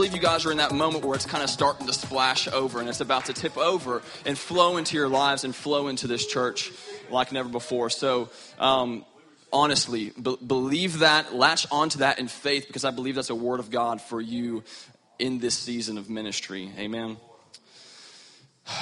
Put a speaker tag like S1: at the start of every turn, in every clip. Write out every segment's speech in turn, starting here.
S1: Believe you guys are in that moment where it's kind of starting to splash over and it's about to tip over and flow into your lives and flow into this church like never before. So, um, honestly, be- believe that, latch onto that in faith because I believe that's a word of God for you in this season of ministry. Amen.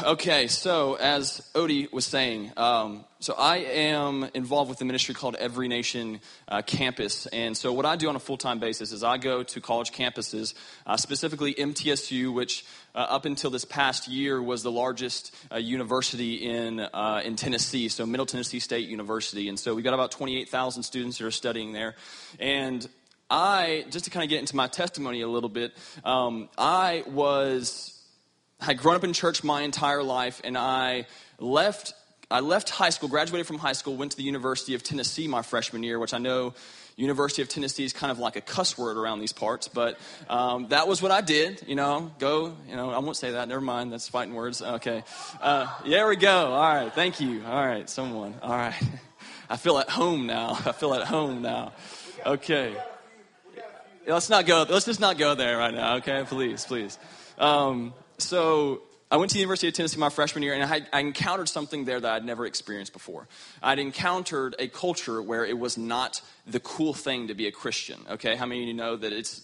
S1: Okay, so as Odie was saying, um, so I am involved with the ministry called Every Nation uh, Campus. And so what I do on a full time basis is I go to college campuses, uh, specifically MTSU, which uh, up until this past year was the largest uh, university in, uh, in Tennessee, so Middle Tennessee State University. And so we've got about 28,000 students that are studying there. And I, just to kind of get into my testimony a little bit, um, I was I had grown up in church my entire life, and I left. I left high school, graduated from high school, went to the University of Tennessee my freshman year, which I know University of Tennessee is kind of like a cuss word around these parts, but um, that was what I did. You know, go. You know, I won't say that. Never mind. That's fighting words. Okay. Uh, there we go. All right. Thank you. All right. Someone. All right. I feel at home now. I feel at home now. Okay. Let's not go. Let's just not go there right now. Okay. Please, please. Um, so I went to the University of Tennessee my freshman year, and I, I, encountered something there that I'd never experienced before. I'd encountered a culture where it was not the cool thing to be a Christian. Okay, how many of you know that it's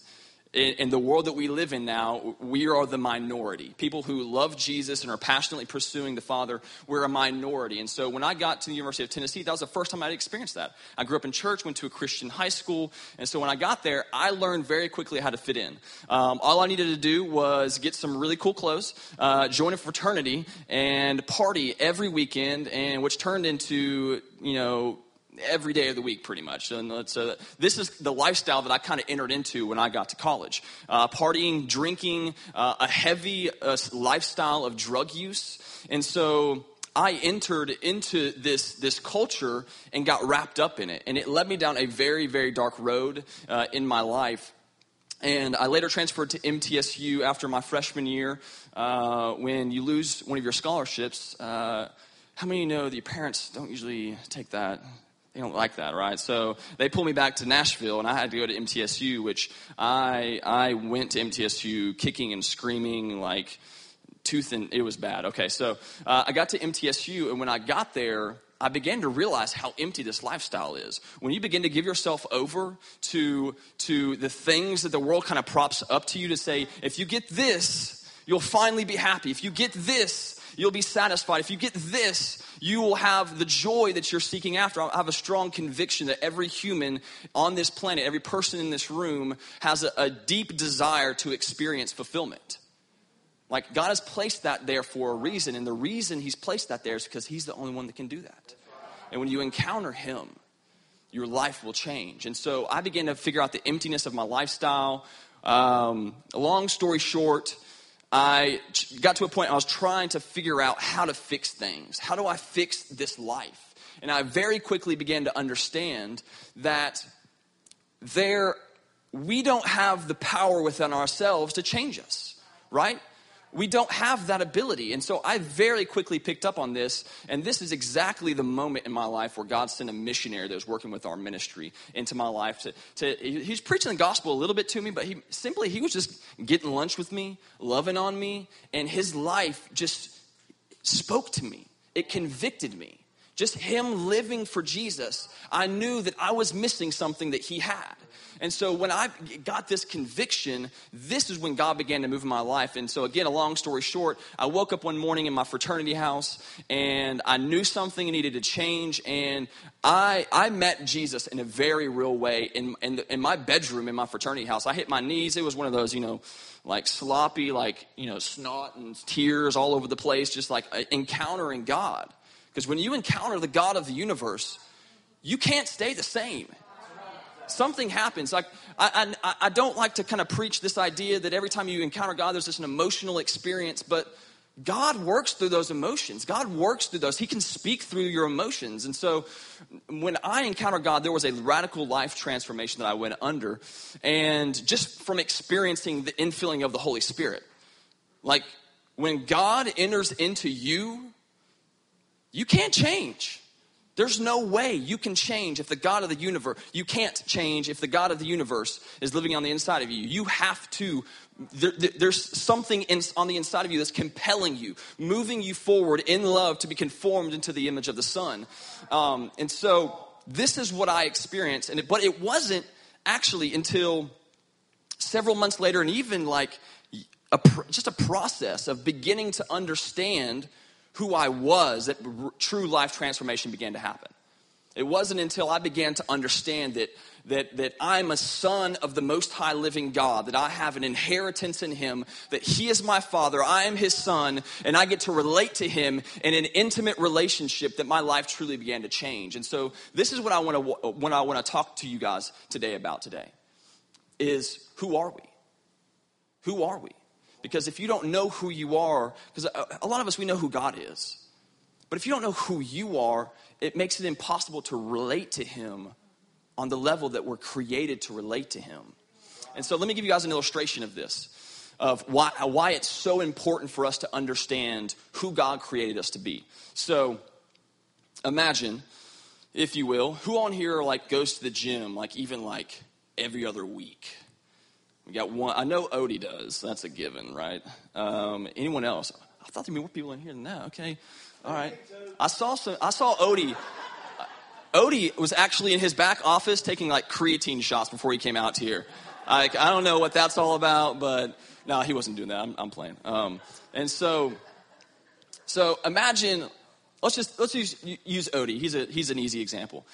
S1: in, the world that we live in now, we are the minority. People who love Jesus and are passionately pursuing the Father, we're a minority. And so when I got to the University of Tennessee, that was the first time I'd experienced that. I grew up in church, went to a Christian high school, and so when I got there, I learned very quickly how to fit in. Um, all I needed to do was get some really cool clothes, uh, join a fraternity, and party every weekend, and which turned into, you know, every day of the week, pretty much. And so this is the lifestyle that I kind of entered into when I got to college. Uh, partying, drinking, uh, a heavy uh, lifestyle of drug use. And so I entered into this, this culture and got wrapped up in it. And it led me down a very, very dark road uh, in my life. And I later transferred to MTSU after my freshman year. Uh, when you lose one of your scholarships, uh, how many of you know that your parents don't usually take that they don't like that, right? So they pulled me back to Nashville, and I had to go to MTSU, which I I went to MTSU kicking and screaming like tooth and it was bad. Okay, so uh, I got to MTSU, and when I got there, I began to realize how empty this lifestyle is. When you begin to give yourself over to to the things that the world kind of props up to you to say, if you get this, you'll finally be happy. If you get this, you'll be satisfied. If you get this, you will have the joy that you're seeking after. I have a strong conviction that every human on this planet, every person in this room, has a, a deep desire to experience fulfillment. Like God has placed that there for a reason, and the reason He's placed that there is because He's the only one that can do that. And when you encounter Him, your life will change. And so I began to figure out the emptiness of my lifestyle. Um, long story short, I got to a point I was trying to figure out how to fix things. How do I fix this life? And I very quickly began to understand that there we don't have the power within ourselves to change us, right? We don't have that ability. And so I very quickly picked up on this. And this is exactly the moment in my life where God sent a missionary that was working with our ministry into my life. To, to, he was preaching the gospel a little bit to me, but he simply, he was just getting lunch with me, loving on me. And his life just spoke to me. It convicted me. Just him living for Jesus, I knew that I was missing something that he had. And so when I got this conviction, this is when God began to move in my life. And so, again, a long story short, I woke up one morning in my fraternity house and I knew something needed to change. And I, I met Jesus in a very real way in, in, the, in my bedroom in my fraternity house. I hit my knees. It was one of those, you know, like sloppy, like, you know, snot and tears all over the place, just like uh, encountering God. Because when you encounter the God of the universe, you can't stay the same something happens. Like I, I, I don't like to kind of preach this idea that every time you encounter God, there's just an emotional experience, but God works through those emotions. God works through those. He can speak through your emotions. And so when I encountered God, there was a radical life transformation that I went under. And just from experiencing the infilling of the Holy Spirit. Like when God enters into you, you can't change. There's no way you can change if the God of the universe, you can't change if the God of the universe is living on the inside of you. You have to, there, there's something in, on the inside of you that's compelling you, moving you forward in love to be conformed into the image of the Son. Um, and so this is what I experienced. And it, but it wasn't actually until several months later and even like a, just a process of beginning to understand who I was that r- true life transformation began to happen. It wasn't until I began to understand that, that, that I'm a son of the most high living God, that I have an inheritance in Him, that He is my Father, I am His Son, and I get to relate to Him in an intimate relationship that my life truly began to change. And so, this is what I want to, what I want to talk to you guys today about today is who are we? Who are we? Because if you don't know who you are, because uh, a lot of us, we know who God is. But if you don't know who you are, it makes it impossible to relate to Him on the level that we're created to relate to Him. And so let me give you guys an illustration of this, of why, uh, why it's so important for us to understand who God created us to be. So imagine, if you will, who on here like goes to the gym like even like every other week? We got one. I know Odie does. That's a given, right? Um, anyone else? I thought there'd be more people in here than that. Okay, all right. I saw some. I saw Odie. Odie was actually in his back office taking like creatine shots before he came out here. Like I don't know what that's all about, but no, he wasn't doing that. I'm, I'm playing. Um, and so, so imagine. Let's just let's use use Odie. He's a he's an easy example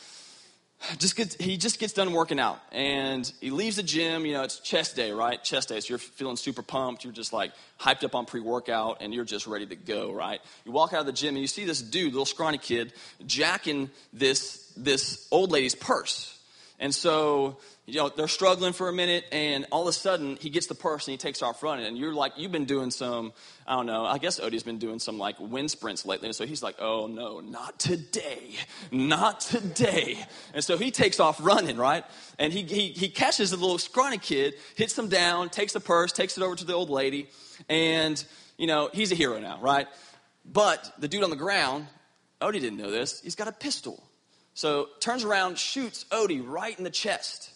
S1: just gets, he just gets done working out and he leaves the gym you know it's chest day right? Chest day so you're feeling super pumped you're just like hyped up on pre-workout and you're just ready to go right? You walk out of the gym and you see this dude little scrawny kid jacking this this old lady's purse and so you know, they're struggling for a minute, and all of a sudden he gets the purse and he takes off running. And you're like, you've been doing some, I don't know, I guess Odie's been doing some like wind sprints lately. And so he's like, oh no, not today, not today. And so he takes off running, right? And he, he, he catches the little scrawny kid, hits him down, takes the purse, takes it over to the old lady, and, you know, he's a hero now, right? But the dude on the ground, Odie didn't know this, he's got a pistol. So turns around, shoots Odie right in the chest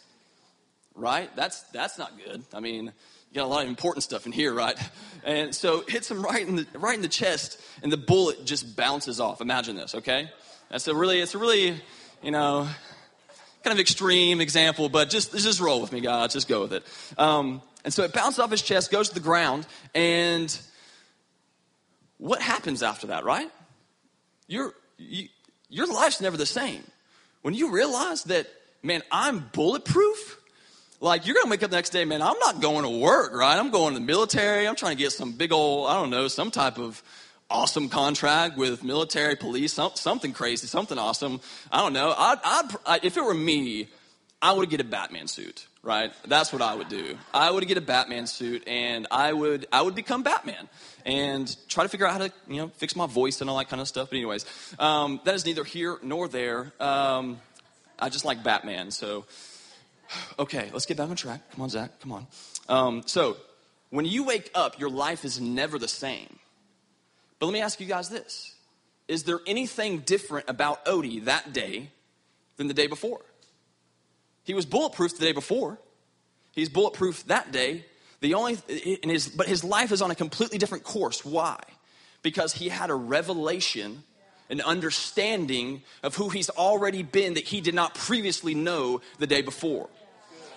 S1: right? That's, that's not good. I mean, you got a lot of important stuff in here, right? And so hits him right in the, right in the chest, and the bullet just bounces off. Imagine this, okay? That's a really, it's a really, you know, kind of extreme example, but just, just roll with me, guys. Just go with it. Um, and so it bounces off his chest, goes to the ground, and what happens after that, right? Your, you, your life's never the same. When you realize that, man, I'm bulletproof, like, you're to wake up the next day, man, I'm not going to work, right? I'm going to the military. I'm trying to get some big old, I don't know, some type of awesome contract with military police, some, something crazy, something awesome. I don't know. I'd, I, if it were me, I would get a Batman suit, right? That's what I would do. I would get a Batman suit and I would, I would become Batman and try to figure out how to, you know, fix my voice and all that kind of stuff. But anyways, um, that is neither here nor there. Um, I just like Batman, so okay, let's get back on track. Come on, Zach, come on. Um, so, when you wake up, your life is never the same. But let me ask you guys this Is there anything different about Odie that day than the day before? He was bulletproof the day before. He's bulletproof that day. The only, in his, but his life is on a completely different course. Why? Because he had a revelation an understanding of who he's already been that he did not previously know the day before.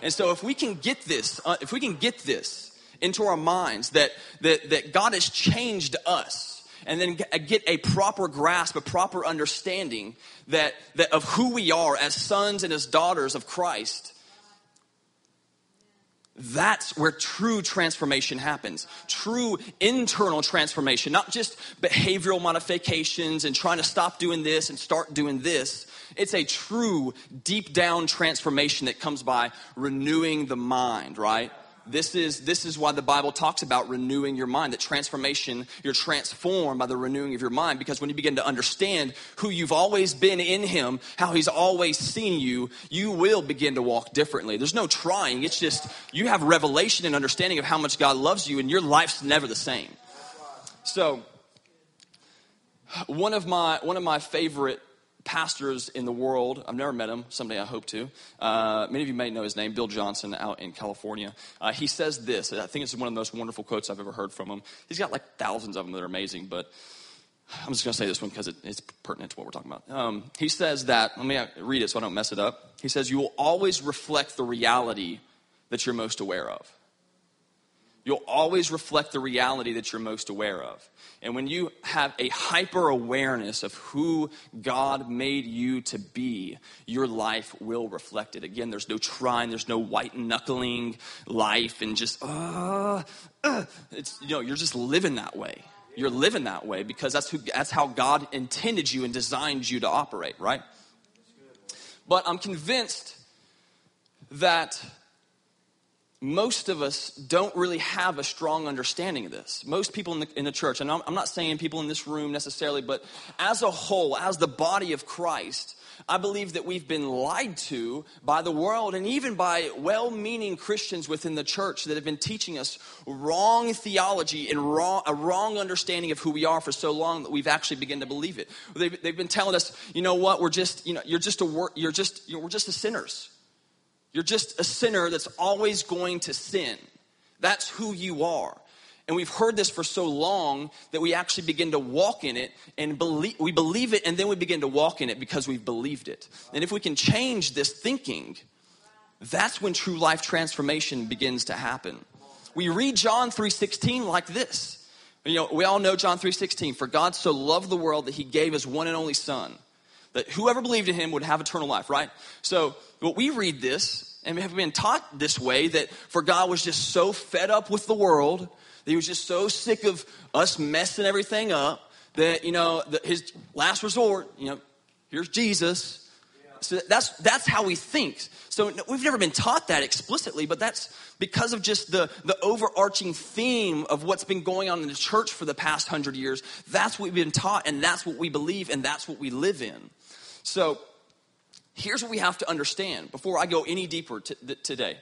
S1: And so if we can get this, uh, if we can get this into our minds that, that, that God has changed us and then uh, get a proper grasp, a proper understanding that, that of who we are as sons and as daughters of Christ, that's where true transformation happens. True internal transformation, not just behavioral modifications and trying to stop doing this and start doing this. It's a true deep down transformation that comes by renewing the mind, right? This is, this is why the Bible talks about renewing your mind, that transformation, you're transformed by the renewing of your mind. Because when you begin to understand who you've always been in Him, how He's always seen you, you will begin to walk differently. There's no trying. It's just you have revelation and understanding of how much God loves you, and your life's never the same. So, one of my, one of my favorite pastors in the world. I've never met him. Someday I hope to. Uh, many of you may know his name, Bill Johnson, out in California. Uh, he says this. I think it's one of the most wonderful quotes I've ever heard from him. He's got like thousands of them that are amazing, but I'm just going to say this one because it, it's pertinent to what we're talking about. Um, he says that, let me read it so I don't mess it up. He says, You will always reflect the reality that you're most aware of. You'll always reflect the reality that you're most aware of. And when you have a hyper awareness of who God made you to be, your life will reflect it. Again, there's no trying, there's no white knuckling life and just, uh, uh. It's, you know, you're just living that way. You're living that way because that's, who, that's how God intended you and designed you to operate, right? But I'm convinced that most of us don't really have a strong understanding of this. Most people in the, in the church, and I'm, I'm not saying people in this room necessarily, but as a whole, as the body of Christ, I believe that we've been lied to by the world and even by well meaning Christians within the church that have been teaching us wrong theology and wrong, a wrong understanding of who we are for so long that we've actually begun to believe it. They've, they've been telling us, you know what, we're just, you know, you're just a, you're just, you know, we're just a sinners. You're just a sinner that's always going to sin. That's who you are. And we've heard this for so long that we actually begin to walk in it and believe, we believe it and then we begin to walk in it because we've believed it. And if we can change this thinking, that's when true life transformation begins to happen. We read John 3:16 like this. You know, we all know John 3:16, for God so loved the world that he gave his one and only son that whoever believed in him would have eternal life, right? So, what we read this and we have been taught this way that for God was just so fed up with the world, that he was just so sick of us messing everything up that, you know, the, his last resort, you know, here's Jesus. So that's that's how we think. So we've never been taught that explicitly, but that's because of just the, the overarching theme of what's been going on in the church for the past hundred years. That's what we've been taught, and that's what we believe, and that's what we live in. So here's what we have to understand before I go any deeper t- th- today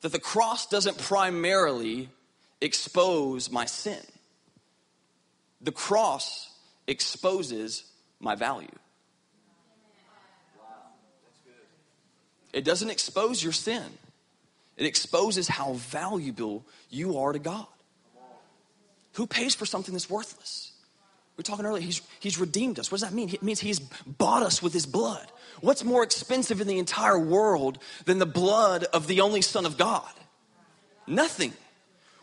S1: that the cross doesn't primarily expose my sin, the cross exposes my value. It doesn't expose your sin. It exposes how valuable you are to God. Who pays for something that's worthless? We were talking earlier, he's, he's redeemed us. What does that mean? It means he's bought us with his blood. What's more expensive in the entire world than the blood of the only Son of God? Nothing.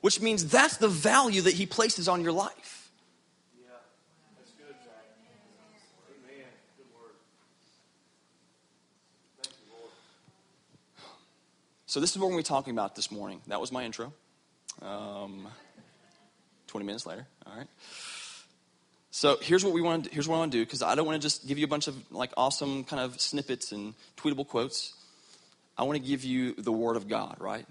S1: Which means that's the value that he places on your life. Yeah, that's good, Amen. Good word. So this is what we're talking about this morning. That was my intro. Um, 20 minutes later. All right. So here's what we want. Here's what I want to do because I don't want to just give you a bunch of like awesome kind of snippets and tweetable quotes. I want to give you the Word of God. Right?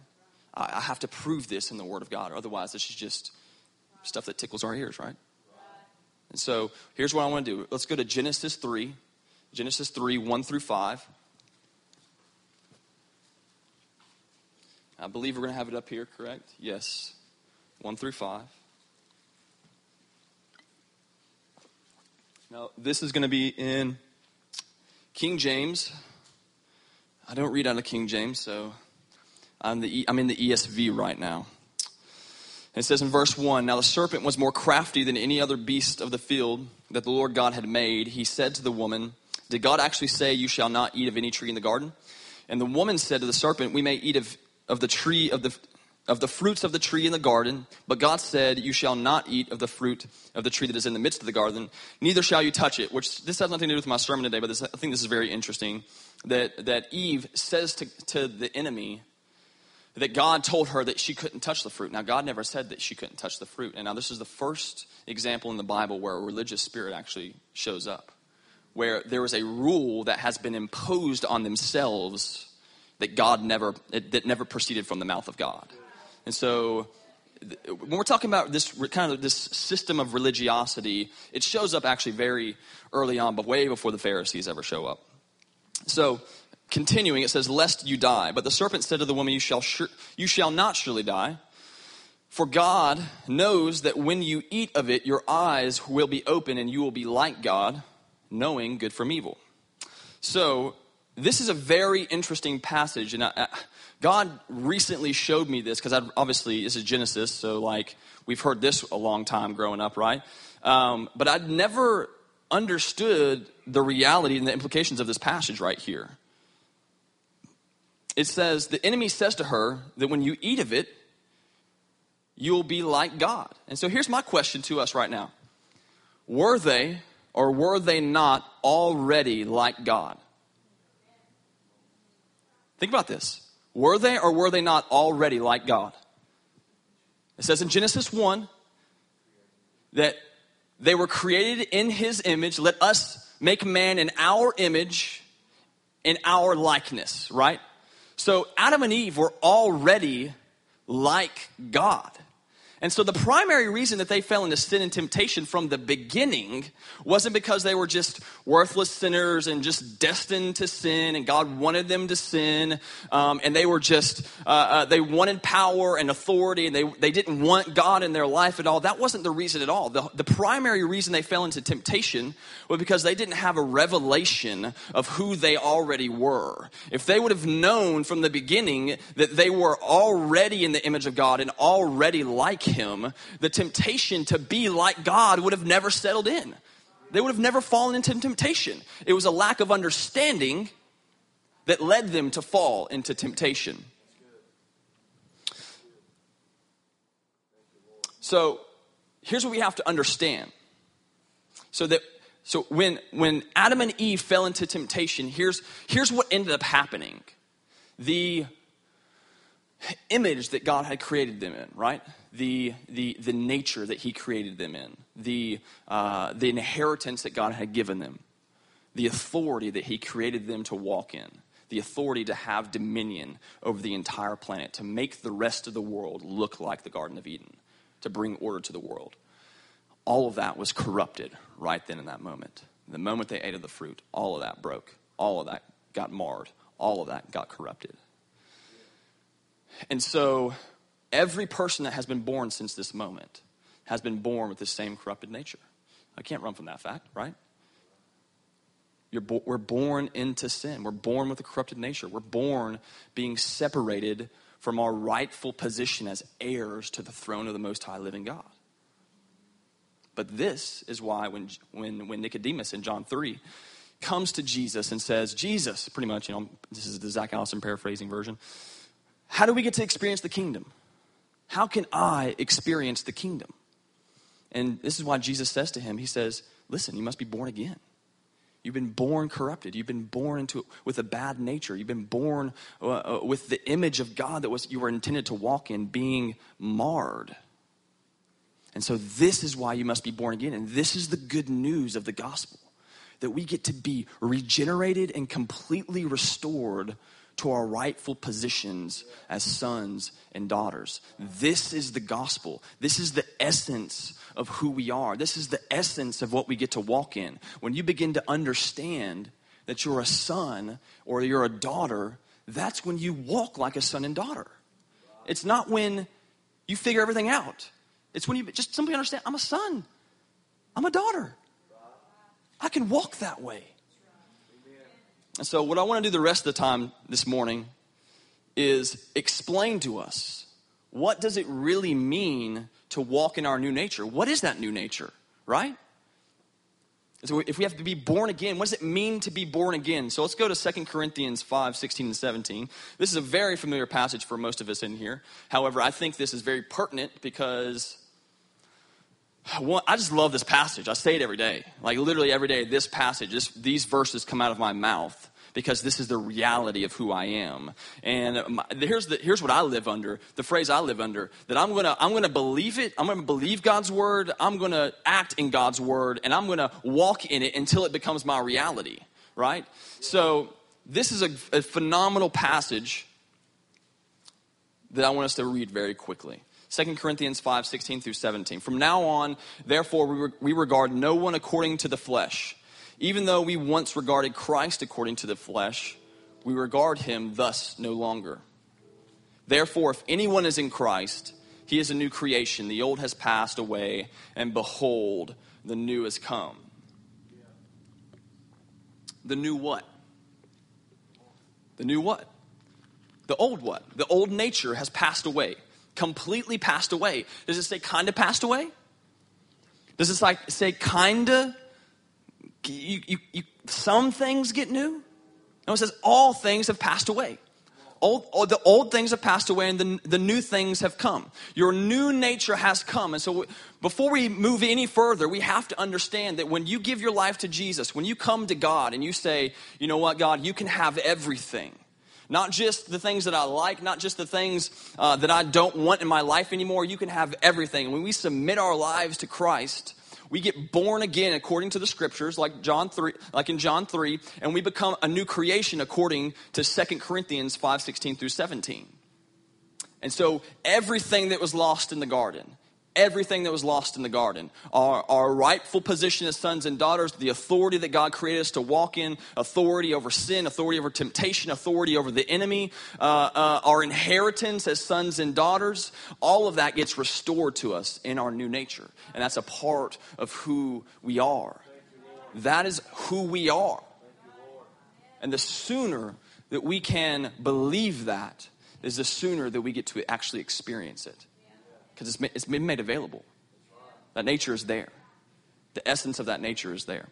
S1: I, I have to prove this in the Word of God, otherwise this is just stuff that tickles our ears. Right? And so here's what I want to do. Let's go to Genesis three, Genesis three one through five. I believe we're going to have it up here. Correct? Yes, one through five. Now, this is going to be in King James. I don't read out of King James, so I'm, the, I'm in the ESV right now. It says in verse 1 Now the serpent was more crafty than any other beast of the field that the Lord God had made. He said to the woman, Did God actually say, You shall not eat of any tree in the garden? And the woman said to the serpent, We may eat of, of the tree of the of the fruits of the tree in the garden, but God said, You shall not eat of the fruit of the tree that is in the midst of the garden, neither shall you touch it. Which this has nothing to do with my sermon today, but this, I think this is very interesting. That, that Eve says to, to the enemy that God told her that she couldn't touch the fruit. Now, God never said that she couldn't touch the fruit. And now, this is the first example in the Bible where a religious spirit actually shows up, where there was a rule that has been imposed on themselves that God never, that never proceeded from the mouth of God. And so when we're talking about this kind of this system of religiosity, it shows up actually very early on, but way before the Pharisees ever show up. So, continuing, it says, "Lest you die." But the serpent said to the woman, "You shall you shall not surely die." For God knows that when you eat of it, your eyes will be open and you will be like God, knowing good from evil. So, this is a very interesting passage, and I, God recently showed me this because obviously this is Genesis, so like we've heard this a long time growing up, right? Um, but I'd never understood the reality and the implications of this passage right here. It says, The enemy says to her that when you eat of it, you'll be like God. And so here's my question to us right now Were they or were they not already like God? Think about this. Were they or were they not already like God? It says in Genesis 1 that they were created in his image. Let us make man in our image, in our likeness, right? So Adam and Eve were already like God. And so the primary reason that they fell into sin and temptation from the beginning wasn't because they were just worthless sinners and just destined to sin and God wanted them to sin um, and they were just, uh, uh, they wanted power and authority and they, they didn't want God in their life at all. That wasn't the reason at all. The, the primary reason they fell into temptation was because they didn't have a revelation of who they already were. If they would have known from the beginning that they were already in the image of God and already like him, the temptation to be like God would have never settled in. They would have never fallen into temptation. It was a lack of understanding that led them to fall into temptation. So here's what we have to understand. So that so when when Adam and Eve fell into temptation, here's here's what ended up happening. The image that God had created them in, right? The, the, the nature that He created them in, the, uh, the inheritance that God had given them, the authority that He created them to walk in, the authority to have dominion over the entire planet, to make the rest of the world look like the Garden of Eden, to bring order to the world. All of that was corrupted right then in that moment. The moment they ate of the fruit, all of that broke. All of that got marred. All of that got corrupted. And so every person that has been born since this moment has been born with the same corrupted nature. I can't run from that fact, right? Bo- we're born into sin. We're born with a corrupted nature. We're born being separated from our rightful position as heirs to the throne of the Most High Living God. But this is why when, when, when Nicodemus in John 3 comes to Jesus and says, Jesus, pretty much, you know, this is the Zach Allison paraphrasing version. How do we get to experience the kingdom? How can I experience the kingdom? And this is why Jesus says to him, He says, Listen, you must be born again. You've been born corrupted. You've been born into with a bad nature. You've been born uh, uh, with the image of God that was you were intended to walk in being marred. And so this is why you must be born again. And this is the good news of the gospel that we get to be regenerated and completely restored to our rightful positions as sons and daughters. This is the gospel. This is the essence of who we are. This is the essence of what we get to walk in. When you begin to understand that you're a son or you're a daughter, that's when you walk like a son and daughter. It's not when you figure everything out. It's when you just simply understand I'm a son, I'm a daughter. I can walk that way. And so, what I want to do the rest of the time this morning is explain to us what does it really mean to walk in our new nature? What is that new nature, right? So if we have to be born again, what does it mean to be born again? So let's go to 2 Corinthians 5, 16 and 17. This is a very familiar passage for most of us in here. However, I think this is very pertinent because I just love this passage. I say it every day. Like literally every day, this passage, this, these verses come out of my mouth because this is the reality of who I am. And my, here's, the, here's what I live under, the phrase I live under, that I'm gonna, I'm gonna believe it, I'm gonna believe God's word, I'm gonna act in God's word, and I'm gonna walk in it until it becomes my reality, right? So this is a, a phenomenal passage that I want us to read very quickly. 2 Corinthians 5 16 through 17. From now on, therefore, we, re- we regard no one according to the flesh. Even though we once regarded Christ according to the flesh, we regard him thus no longer. Therefore, if anyone is in Christ, he is a new creation. The old has passed away, and behold, the new has come. the new what? The new what? The old what? The old nature has passed away, completely passed away. Does it say kind of passed away? Does it like say kind of? You, you, you, some things get new? No, it says all things have passed away. Old, oh, the old things have passed away and the, the new things have come. Your new nature has come. And so, before we move any further, we have to understand that when you give your life to Jesus, when you come to God and you say, you know what, God, you can have everything. Not just the things that I like, not just the things uh, that I don't want in my life anymore. You can have everything. When we submit our lives to Christ, we get born again according to the scriptures like John 3 like in John 3 and we become a new creation according to 2 Corinthians 5:16 through 17. And so everything that was lost in the garden everything that was lost in the garden. Our, our rightful position as sons and daughters the authority that god created us to walk in authority over sin authority over temptation authority over the enemy uh, uh, our inheritance as sons and daughters all of that gets restored to us in our new nature. And that's a part of who we are. That is who we are. And the sooner that we can believe that is the sooner that we get to actually experience it because it's been made available. That nature is there. The essence of that nature is there.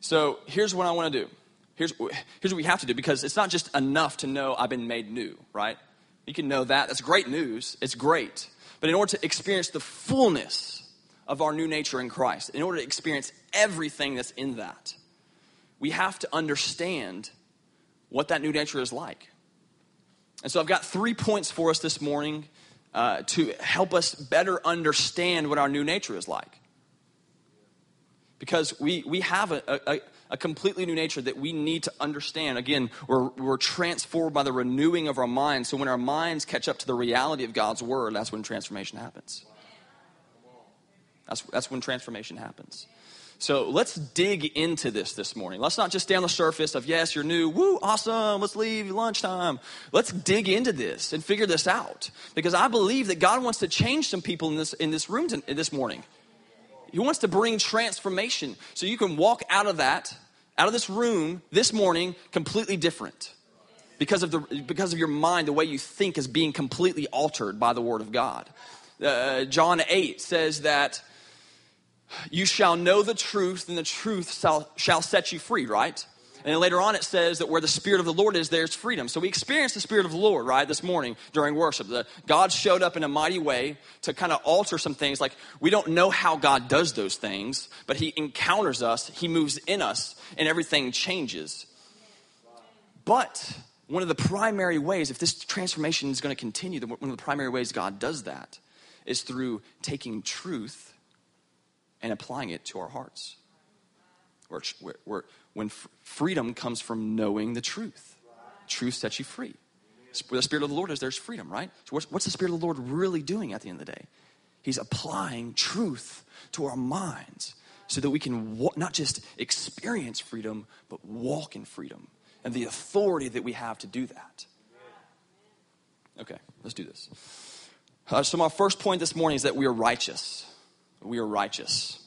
S1: So here's what I want to do. Here's, here's what we have to do because it's not just enough to know I've been made new, right? You can know that. That's great news. It's great. But in order to experience the fullness of our new nature in Christ, in order to experience everything that's in that, we have to understand what that new nature is like. And so I've got three points for us this morning uh, to help us better understand what our new nature is like. Because we, we have a, a, a completely new nature that we need to understand. Again, we're, we're transformed by the renewing of our minds. So when our minds catch up to the reality of God's word, that's when transformation happens. That's, that's when transformation happens. So let's dig into this this morning. Let's not just stay on the surface of, yes, you're new, woo, awesome, let's leave, lunchtime. Let's dig into this and figure this out. Because I believe that God wants to change some people in this, in this room to, this morning. He wants to bring transformation so you can walk out of that, out of this room this morning, completely different. Because of, the, because of your mind, the way you think is being completely altered by the Word of God. Uh, John 8 says that you shall know the truth, and the truth shall, shall set you free, right? And then later on, it says that where the Spirit of the Lord is, there's freedom. So we experienced the Spirit of the Lord, right, this morning during worship. The, God showed up in a mighty way to kind of alter some things. Like, we don't know how God does those things, but He encounters us, He moves in us, and everything changes. But one of the primary ways, if this transformation is going to continue, one of the primary ways God does that is through taking truth and applying it to our hearts. Where, where when freedom comes from knowing the truth, truth sets you free. Where the Spirit of the Lord is, there's freedom, right? So, what's, what's the Spirit of the Lord really doing at the end of the day? He's applying truth to our minds so that we can wa- not just experience freedom, but walk in freedom and the authority that we have to do that. Okay, let's do this. Uh, so, my first point this morning is that we are righteous. We are righteous.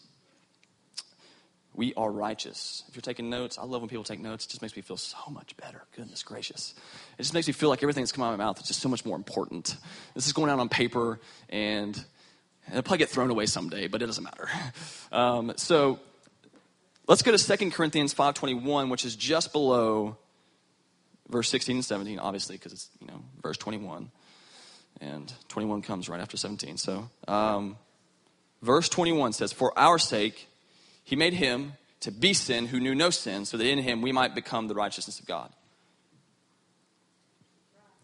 S1: We are righteous. If you're taking notes, I love when people take notes. It just makes me feel so much better. Goodness gracious. It just makes me feel like everything that's coming out of my mouth is just so much more important. This is going out on paper, and it'll probably get thrown away someday, but it doesn't matter. Um, so let's go to 2 Corinthians 5.21, which is just below verse 16 and 17, obviously, because it's, you know, verse 21. And 21 comes right after 17. So... Um, Verse 21 says, For our sake, he made him to be sin who knew no sin, so that in him we might become the righteousness of God.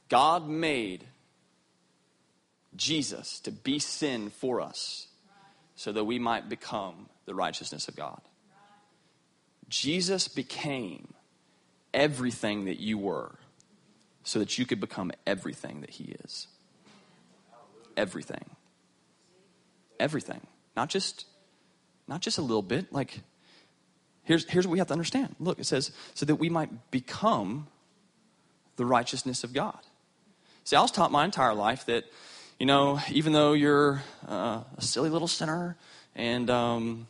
S1: God made Jesus to be sin for us, so that we might become the righteousness of God. Jesus became everything that you were, so that you could become everything that he is. Everything everything, not just not just a little bit. Like here's here's what we have to understand. Look, it says so that we might become the righteousness of God. See, I was taught my entire life that you know, even though you're uh, a silly little sinner and um,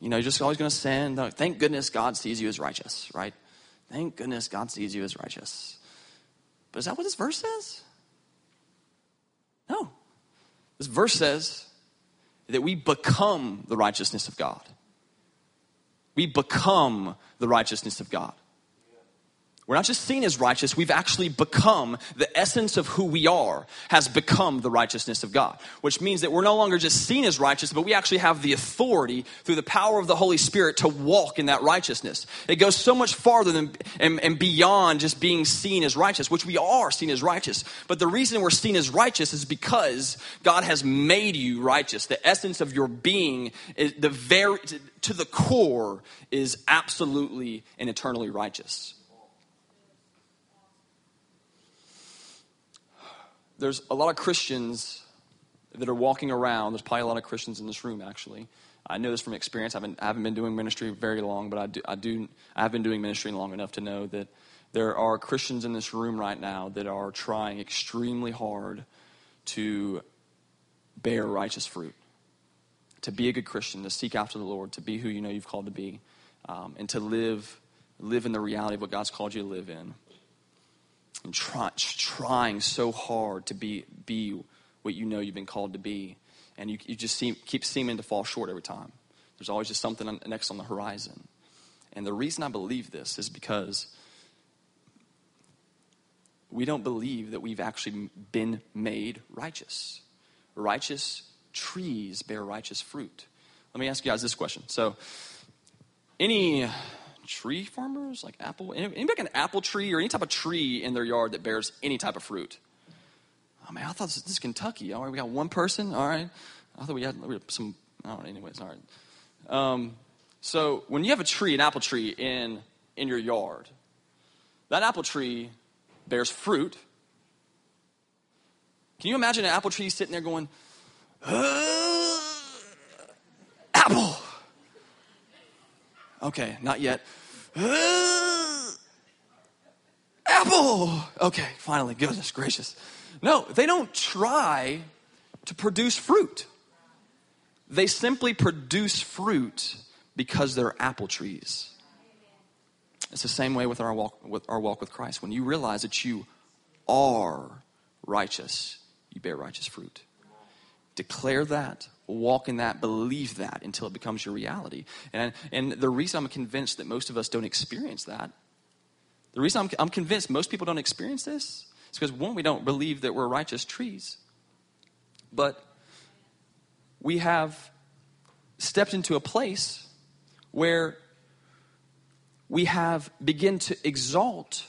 S1: You know, you're just always going to sin. Thank goodness God sees you as righteous, right? Thank goodness God sees you as righteous. But is that what this verse says? No. This verse says that we become the righteousness of God. We become the righteousness of God. We're not just seen as righteous, we've actually become the essence of who we are has become the righteousness of God, which means that we're no longer just seen as righteous, but we actually have the authority through the power of the Holy Spirit to walk in that righteousness. It goes so much farther than and, and beyond just being seen as righteous, which we are seen as righteous. But the reason we're seen as righteous is because God has made you righteous. The essence of your being is the very to the core is absolutely and eternally righteous. There's a lot of Christians that are walking around. There's probably a lot of Christians in this room, actually. I know this from experience. I haven't, I haven't been doing ministry very long, but I do, I do. I have been doing ministry long enough to know that there are Christians in this room right now that are trying extremely hard to bear righteous fruit, to be a good Christian, to seek after the Lord, to be who you know you've called to be, um, and to live live in the reality of what God's called you to live in and try, trying so hard to be, be what you know you've been called to be. And you, you just seem, keep seeming to fall short every time. There's always just something next on the horizon. And the reason I believe this is because we don't believe that we've actually been made righteous. Righteous trees bear righteous fruit. Let me ask you guys this question. So, any tree farmers, like apple, anybody got an apple tree or any type of tree in their yard that bears any type of fruit? Oh man, I thought this, is Kentucky. All right, we got one person. All right, I thought we had, we had some. Oh, anyways, all right. Um, so when you have a tree, an apple tree in in your yard, that apple tree bears fruit. Can you imagine an apple tree sitting there going, apple? Okay, not yet. Apple! Okay, finally, goodness gracious. No, they don't try to produce fruit. They simply produce fruit because they're apple trees. It's the same way with our walk with our walk with Christ. When you realize that you are righteous, you bear righteous fruit. Declare that walk in that, believe that until it becomes your reality. And, and the reason I'm convinced that most of us don't experience that, the reason I'm, I'm convinced most people don't experience this is because one, we don't believe that we're righteous trees, but we have stepped into a place where we have begin to exalt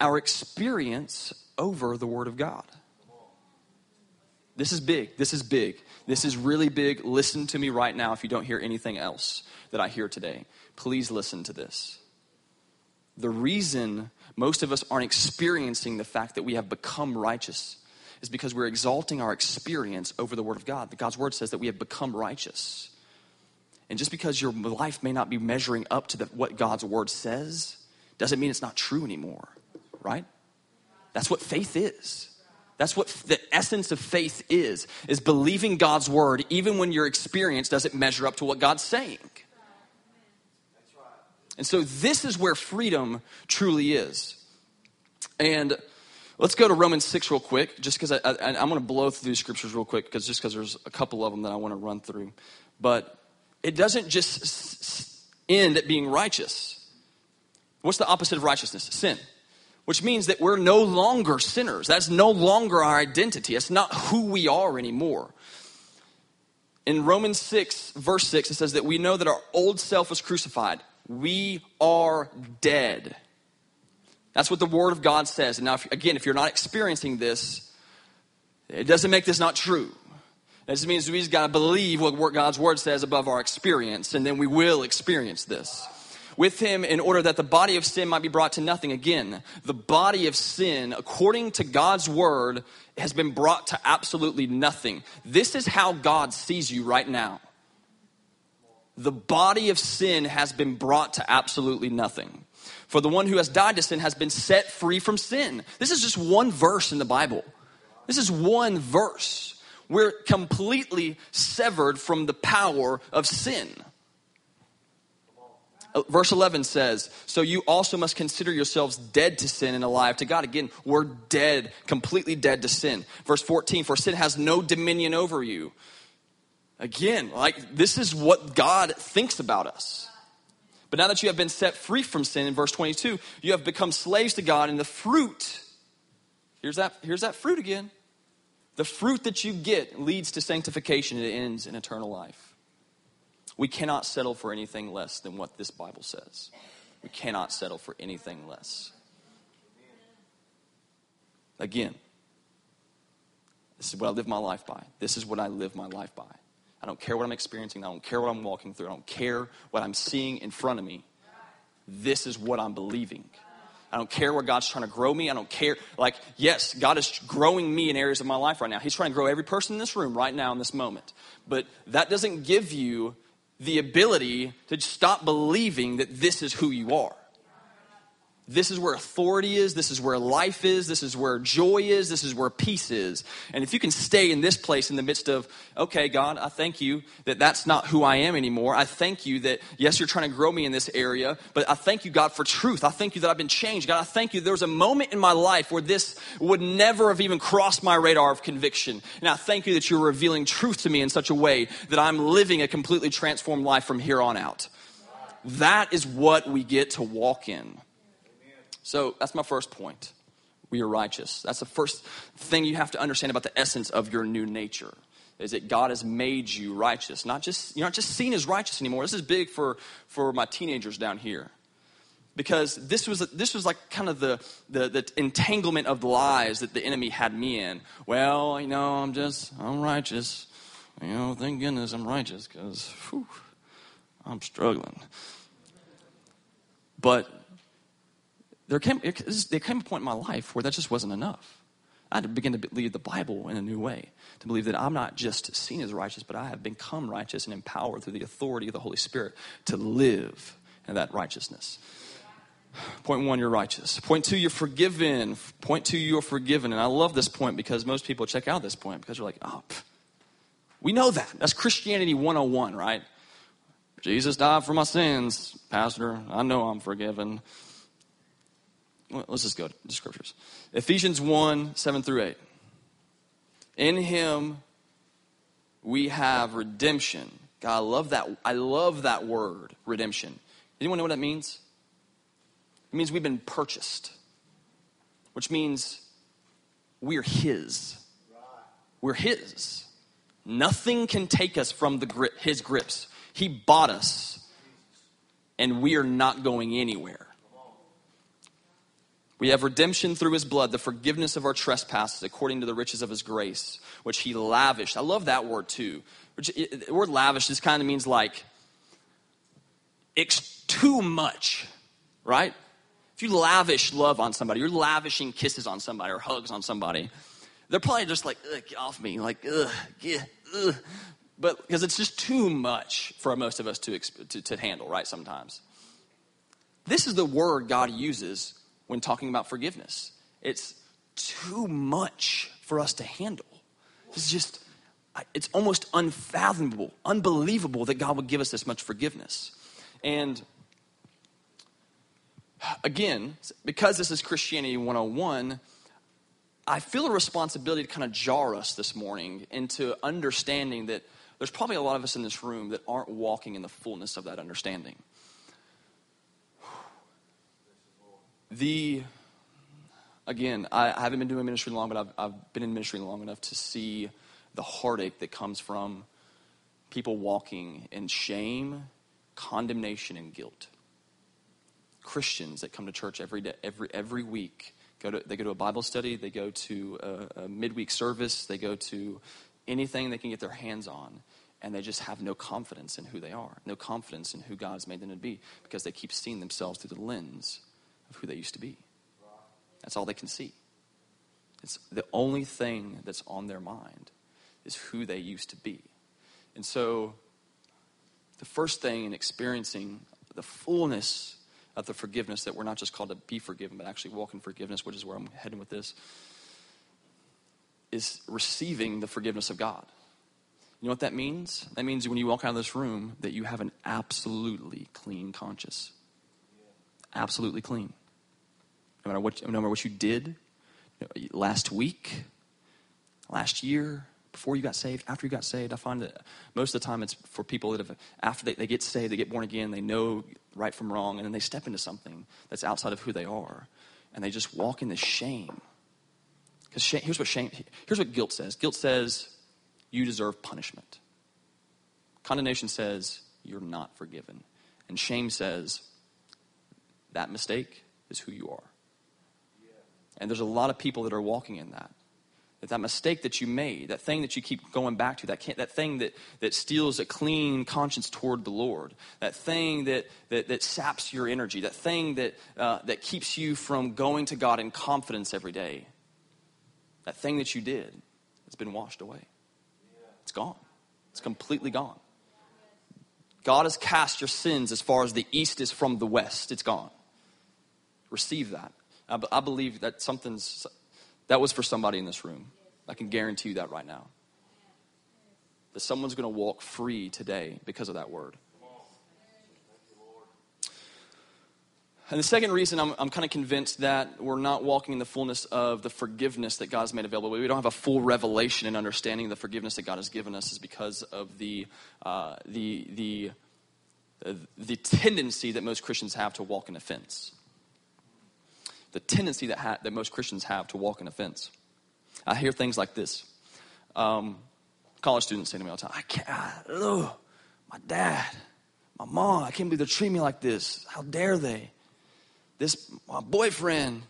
S1: our experience over the Word of God. This is big. This is big. This is really big. Listen to me right now if you don't hear anything else that I hear today. Please listen to this. The reason most of us aren't experiencing the fact that we have become righteous is because we're exalting our experience over the Word of God. God's Word says that we have become righteous. And just because your life may not be measuring up to the, what God's Word says, doesn't mean it's not true anymore, right? That's what faith is. That's what the essence of faith is, is believing God's word even when your experience doesn't measure up to what God's saying. And so this is where freedom truly is. And let's go to Romans 6 real quick, just because I, I, am going to blow through scriptures real quick, because just because there's a couple of them that I want to run through. But it doesn't just end at being righteous. What's the opposite of righteousness? Sin which means that we're no longer sinners. That's no longer our identity. It's not who we are anymore. In Romans 6, verse 6, it says that we know that our old self was crucified. We are dead. That's what the Word of God says. And now, if, again, if you're not experiencing this, it doesn't make this not true. Just means we just got to believe what God's Word says above our experience, and then we will experience this with him in order that the body of sin might be brought to nothing. Again, the body of sin, according to God's word, has been brought to absolutely nothing. This is how God sees you right now. The body of sin has been brought to absolutely nothing. For the one who has died to sin has been set free from sin. This is just one verse in the Bible. This is one verse. we're completely severed from the power of sin. Uh, verse 11 says, So you also must consider yourselves dead to sin and alive to God. Again, we're dead, completely dead to sin. Verse 14, For sin has no dominion over you. Again, like this is what God thinks about us. But now that you have been set free from sin, in verse 22, you have become slaves to God, and the fruit, here's that, here's that fruit again. The fruit that you get leads to sanctification and it ends in eternal life. We cannot settle for anything less than what this Bible says. We cannot settle for anything less. Again, this is what I live my life by. This is what I live my life by. I don't care what I'm experiencing. I don't care what I'm walking through. I don't care what I'm seeing in front of me. This is what I'm believing. I don't care where God's trying to grow me. I don't care. Like, yes, God is growing me in areas of my life right now. He's trying to grow every person in this room right now in this moment. But that doesn't give you the ability to stop believing that this is who you are. This is where authority is. This is where life is. This is where joy is. This is where peace is. And if you can stay in this place in the midst of, okay, God, I thank you that that's not who I am anymore. I thank you that, yes, you're trying to grow me in this area, but I thank you, God, for truth. I thank you that I've been changed. God, I thank you there was a moment in my life where this would never have even crossed my radar of conviction. And I thank you that you're revealing truth to me in such a way that I'm living a completely transformed life from here on out. That is what we get to walk in. So that's my first point. We are righteous. That's the first thing you have to understand about the essence of your new nature. Is that God has made you righteous. Not just you're not just seen as righteous anymore. This is big for, for my teenagers down here. Because this was this was like kind of the, the, the entanglement of the lies that the enemy had me in. Well, you know, I'm just I'm righteous. You know, thank goodness I'm righteous because I'm struggling. But there came, there came a point in my life where that just wasn't enough. I had to begin to believe the Bible in a new way, to believe that I'm not just seen as righteous, but I have become righteous and empowered through the authority of the Holy Spirit to live in that righteousness. Point one, you're righteous. Point two, you're forgiven. Point two, you're forgiven. And I love this point because most people check out this point because they're like, oh, pff, we know that. That's Christianity 101, right? Jesus died for my sins, Pastor. I know I'm forgiven let's just go to the scriptures. Ephesians 1 7 through 8. In him we have redemption. God, I love that. I love that word, redemption. Anyone know what that means? It means we've been purchased, which means we're His. We're His. Nothing can take us from the grip, His grips. He bought us, and we are not going anywhere. We have redemption through his blood, the forgiveness of our trespasses according to the riches of his grace, which he lavished. I love that word too. The word lavish just kind of means like it's too much, right? If you lavish love on somebody, you're lavishing kisses on somebody or hugs on somebody, they're probably just like, get off me, like, ugh, get, ugh. But because it's just too much for most of us to, to, to handle, right? Sometimes. This is the word God uses when talking about forgiveness. It's too much for us to handle. It's just, it's almost unfathomable, unbelievable that God would give us this much forgiveness. And again, because this is Christianity 101, I feel a responsibility to kind of jar us this morning into understanding that there's probably a lot of us in this room that aren't walking in the fullness of that understanding. The again, I, haven't been doing ministry long, but I've, I've been in ministry long enough to see the heartache that comes from people walking in shame, condemnation, and guilt. Christians that come to church every day, every every week, go to they go to a Bible study, they go to a, a midweek service, they go to anything they can get their hands on, and they just have no confidence in who they are, no confidence in who God's made them to be, because they keep seeing themselves through the lens of who they used to be. That's all they can see. It's the only thing that's on their mind is who they used to be. And so, the first thing in experiencing the fullness of the forgiveness that we're not just called to be forgiven, but actually walk in forgiveness, which is where I'm heading with this, is receiving the forgiveness of God. You know what that means? That means when you walk out of this room that you have an absolutely clean conscience. Absolutely clean. No matter what, no matter what you did last week, last year, before you got saved, after you got saved. I find that most of the time it's for people that have, after they, they get saved, they get born again, they know right from wrong, and then they step into something that's outside of who they are, and they just walk in this shame. Because here's what shame, here's what guilt says. Guilt says you deserve punishment. Condemnation says you're not forgiven. And shame says that mistake is who you are. And there's a lot of people that are walking in that. That that mistake that you made, that thing that you keep going back to, that, that thing that, that steals a clean conscience toward the Lord, that thing that, that, that saps your energy, that thing that, uh, that keeps you from going to God in confidence every day, that thing that you did it's been washed away. It's gone. It's completely gone. God has cast your sins as far as the east is from the west. It's gone. Receive that. I, I believe that something's, that was for somebody in this room. I can guarantee you that right now. That someone's going to walk free today because of that word. And the second reason I'm, I'm kind of convinced that we're not walking in the fullness of the forgiveness that God's made available, we don't have a full revelation and understanding of the forgiveness that God has given us, is because of the, uh, the, the, uh, the tendency that most Christians have to walk in offense. The tendency that, ha- that most Christians have to walk in offense. I hear things like this. Um, college students say to me all the time, I can't, ugh, my dad, my mom, I can't believe they're treating me like this. How dare they? this my boyfriend,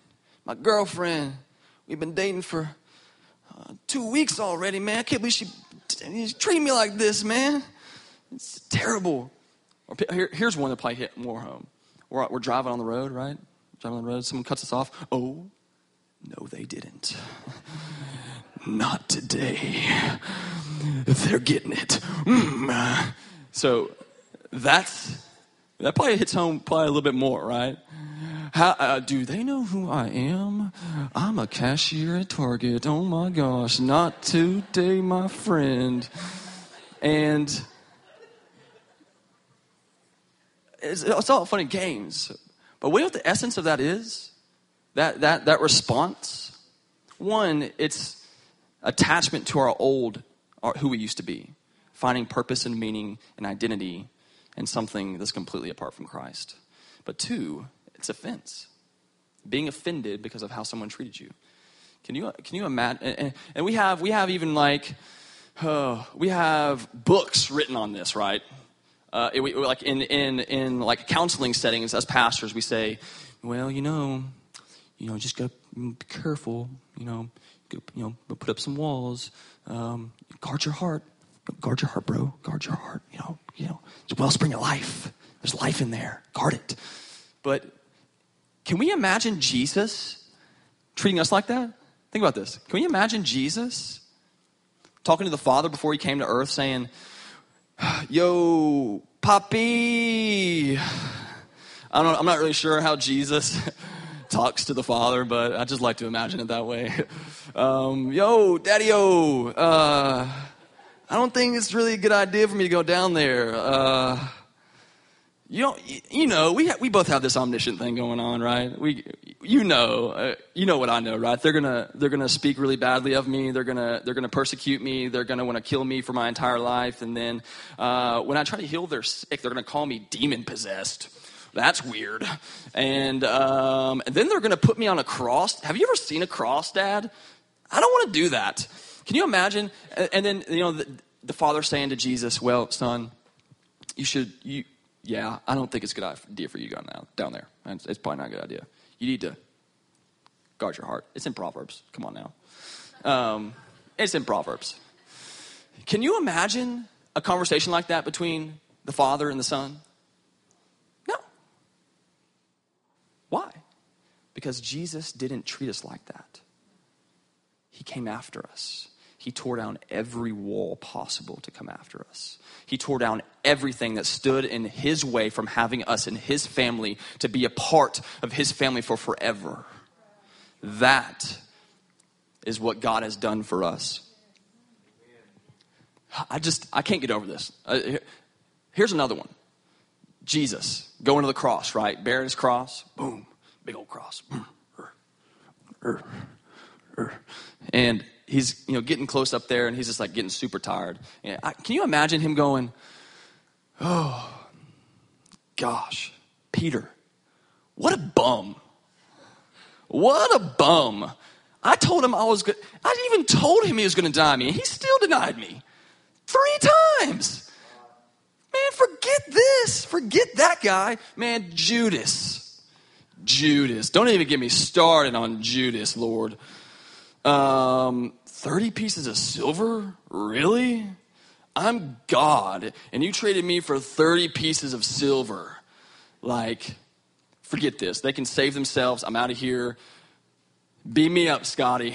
S1: my girlfriend, we've been dating for uh, two weeks already, man. I can't believe she she's treating me like this, man. It's terrible. Or here, here's one that probably hit more home. We're, we're driving on the road, right? Someone cuts us off. Oh, no, they didn't. Not today. They're getting it. Mm. So that's that probably hits home probably a little bit more, right? How, uh, do they know who I am? I'm a cashier at Target. Oh my gosh, not today, my friend. And it's, it's all fun and games. But what the essence of that is? That, that, that response? One, it's attachment to our old, our, who we used to be, finding purpose and meaning and identity in something that's completely apart from Christ. But two, it's offense. Being offended because of how someone treated you. Can you, can you imagine? And, and we have, we have even like, uh, we have books written on this, right? Uh, it, we, like in, in, in like counseling settings as pastors, we say, well, you know, you know, just gotta be careful, you know, you know, put up some walls, um, guard your heart, guard your heart, bro, guard your heart, you know, you know, it's a wellspring of life. There's life in there, guard it. But can we imagine Jesus treating us like that? Think about this. Can we imagine Jesus talking to the Father before he came to earth saying, Yo, Poppy. I don't, I'm not really sure how Jesus talks to the Father, but I just like to imagine it that way. Um, Yo, Daddy O, uh, I don't think it's really a good idea for me to go down there. Uh, you know, you know, we ha- we both have this omniscient thing going on, right? We, you know, uh, you know what I know, right? They're gonna they're gonna speak really badly of me. They're gonna they're gonna persecute me. They're gonna want to kill me for my entire life. And then uh, when I try to heal their sick, they're gonna call me demon possessed. That's weird. And, um, and then they're gonna put me on a cross. Have you ever seen a cross, Dad? I don't want to do that. Can you imagine? And then you know the, the father saying to Jesus, "Well, son, you should you." yeah, I don't think it's a good idea for you to go now, down there. It's probably not a good idea. You need to guard your heart. It's in Proverbs. Come on now. Um, it's in Proverbs. Can you imagine a conversation like that between the father and the son? No. Why? Because Jesus didn't treat us like that. He came after us. He tore down every wall possible to come after us. He tore down everything that stood in his way from having us in his family to be a part of his family for forever. That is what God has done for us. I just, I can't get over this. Uh, here's another one Jesus going to the cross, right? Bearing his cross, boom, big old cross. Er, er, er. And he's, you know, getting close up there and he's just like getting super tired. I, can you imagine him going, oh, gosh, Peter, what a bum. What a bum. I told him I was good. I even told him he was going to die me, and he still denied me three times. Man, forget this. Forget that guy. Man, Judas. Judas. Don't even get me started on Judas, Lord. Um, 30 pieces of silver? Really? I'm God, and you traded me for 30 pieces of silver. Like, forget this. They can save themselves. I'm out of here. Beam me up, Scotty.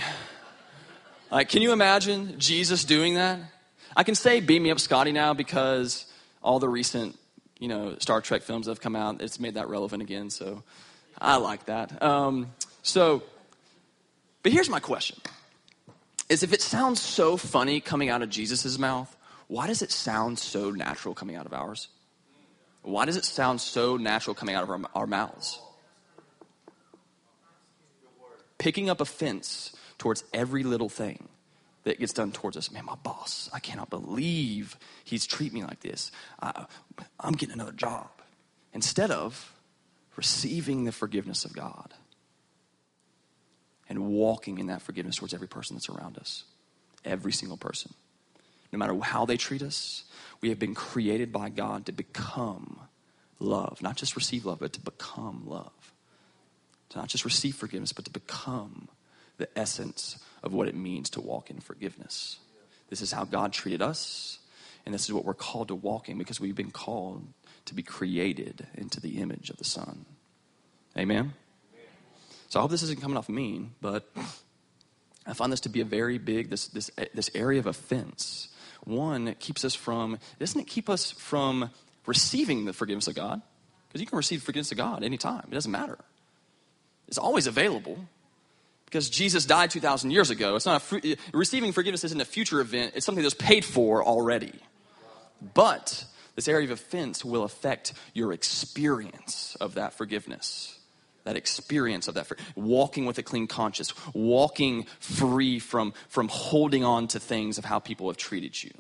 S1: Like, can you imagine Jesus doing that? I can say beam me up, Scotty, now because all the recent, you know, Star Trek films that have come out, it's made that relevant again. So I like that. Um, so, but here's my question: Is if it sounds so funny coming out of Jesus' mouth, why does it sound so natural coming out of ours? Why does it sound so natural coming out of our, our mouths? Picking up offense towards every little thing that gets done towards us. Man, my boss, I cannot believe he's treating me like this. I'm getting another job. Instead of receiving the forgiveness of God and walking in that forgiveness towards every person that's around us, every single person. No matter how they treat us, we have been created by God to become love, not just receive love, but to become love. To not just receive forgiveness, but to become the essence of what it means to walk in forgiveness. This is how God treated us, and this is what we're called to walk in because we've been called to be created into the image of the Son. Amen? So I hope this isn't coming off mean, but I find this to be a very big, this, this, this area of offense. One, keeps us from, doesn't it keep us from receiving the forgiveness of God? Because you can receive forgiveness of God anytime. It doesn't matter. It's always available because Jesus died 2,000 years ago. It's not a, receiving forgiveness isn't a future event, it's something that's paid for already. But this area of offense will affect your experience of that forgiveness. That experience of that, walking with a clean conscience, walking free from, from holding on to things of how people have treated you.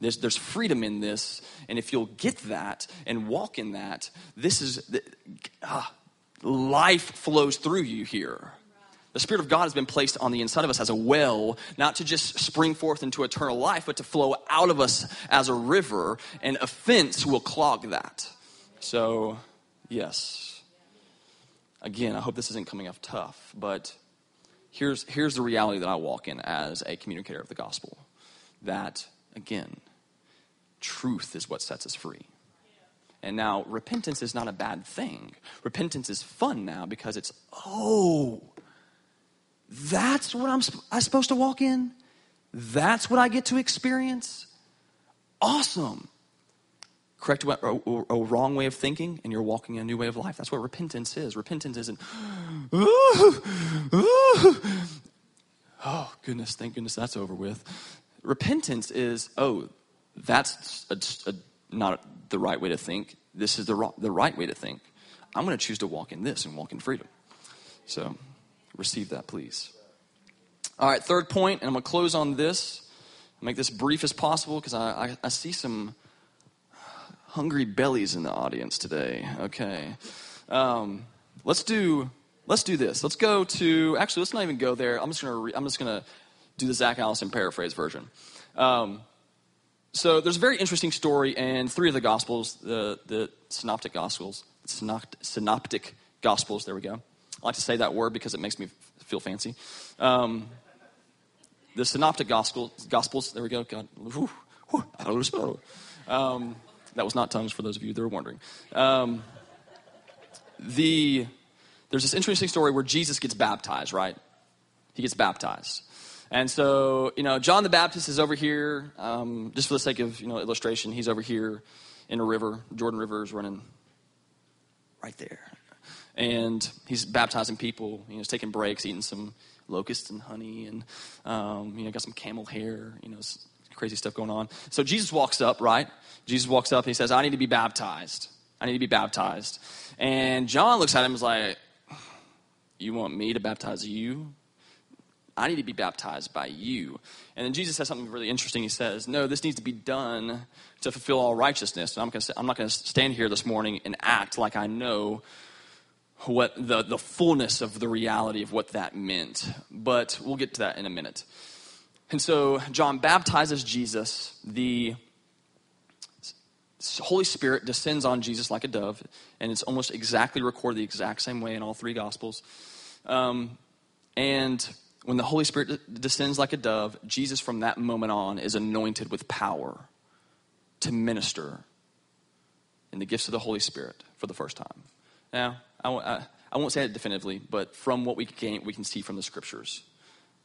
S1: There's, there's freedom in this, and if you'll get that and walk in that, this is uh, life flows through you here. The Spirit of God has been placed on the inside of us as a well, not to just spring forth into eternal life, but to flow out of us as a river, and offense will clog that. So, yes. Again, I hope this isn't coming off tough, but here's, here's the reality that I walk in as a communicator of the gospel. That, again, truth is what sets us free. And now, repentance is not a bad thing. Repentance is fun now because it's, oh, that's what I'm, I'm supposed to walk in? That's what I get to experience? Awesome. Correct a, a, a, wrong way of thinking, and you're walking a new way of life. That's what repentance is. Repentance isn't, oh, goodness, thank goodness that's over with. Repentance is, oh, that's a, not the right way to think. This is the, the right way to think. I'm going to choose to walk in this and walk in freedom. So, receive that, please. All right, third point, and I'm going to close on this. Make this brief as possible because I, I, I, see some hungry bellies in the audience today. Okay, um, let's do let's do this. Let's go to actually let's not even go there. I'm just gonna re, I'm just gonna do the Zach Allison paraphrase version. Um, so there's a very interesting story in three of the Gospels, the the Synoptic Gospels, Synoptic Gospels. There we go. I like to say that word because it makes me feel fancy. Um, the Synoptic Gospel, Gospels, there we go. God, whew, whew, um, that was not tongues for those of you that were wondering. Um, the, there's this interesting story where Jesus gets baptized, right? He gets baptized. And so, you know, John the Baptist is over here, um, just for the sake of, you know, illustration, he's over here in a river. Jordan River is running right there. and he's baptizing people. You know, he's taking breaks, eating some locusts and honey, and um, you know, got some camel hair. You know, crazy stuff going on. So Jesus walks up, right? Jesus walks up and he says, "I need to be baptized. I need to be baptized." And John looks at him and is like, "You want me to baptize you?" I need to be baptized by you. And then Jesus says something really interesting. He says, No, this needs to be done to fulfill all righteousness. And I'm, gonna say, I'm not going to stand here this morning and act like I know what the, the fullness of the reality of what that meant. But we'll get to that in a minute. And so John baptizes Jesus. The Holy Spirit descends on Jesus like a dove, and it's almost exactly recorded the exact same way in all three Gospels. Um, and when the Holy Spirit descends like a dove, Jesus from that moment on is anointed with power to minister in the gifts of the Holy Spirit for the first time. Now, I, I, I won't say it definitively, but from what we can, we can see from the scriptures,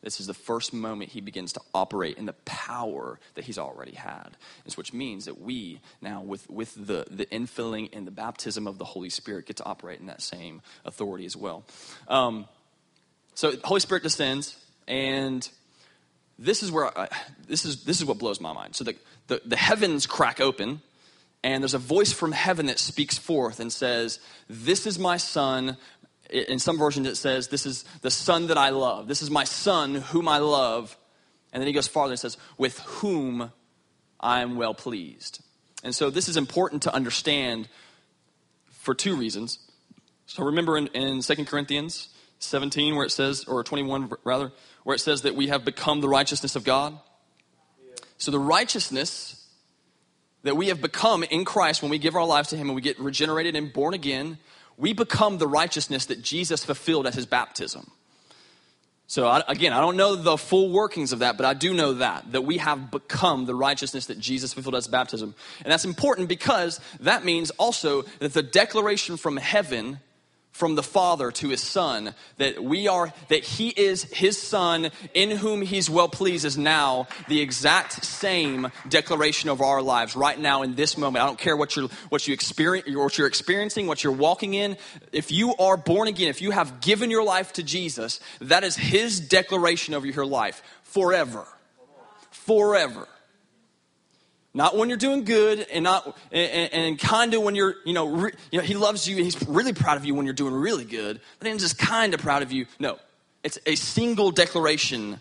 S1: this is the first moment he begins to operate in the power that he's already had. which means that we now, with, with the, the infilling and the baptism of the Holy Spirit, get to operate in that same authority as well. Um, so the Holy Spirit descends, and this is where I, this is this is what blows my mind. So the, the, the heavens crack open, and there's a voice from heaven that speaks forth and says, This is my son. In some versions, it says, This is the son that I love. This is my son whom I love. And then he goes farther and says, With whom I am well pleased. And so this is important to understand for two reasons. So remember in, in 2 Corinthians, 17 where it says, or 21 rather, where it says that we have become the righteousness of God. So the righteousness that we have become in Christ when we give our lives to Him and we get regenerated and born again, we become the righteousness that Jesus fulfilled at His baptism. So I, again, I don't know the full workings of that, but I do know that that we have become the righteousness that Jesus fulfilled his baptism. And that's important because that means also that the declaration from heaven from the father to his son that we are that he is his son in whom he's well pleased is now the exact same declaration of our lives right now in this moment. I don't care what you're what you experience what you're experiencing what you're walking in. If you are born again if you have given your life to jesus that is his declaration of your life forever. Forever not when you're doing good and not and, and kind of when you're you know, re, you know he loves you and he's really proud of you when you're doing really good but then just kind of proud of you. No. It's a single declaration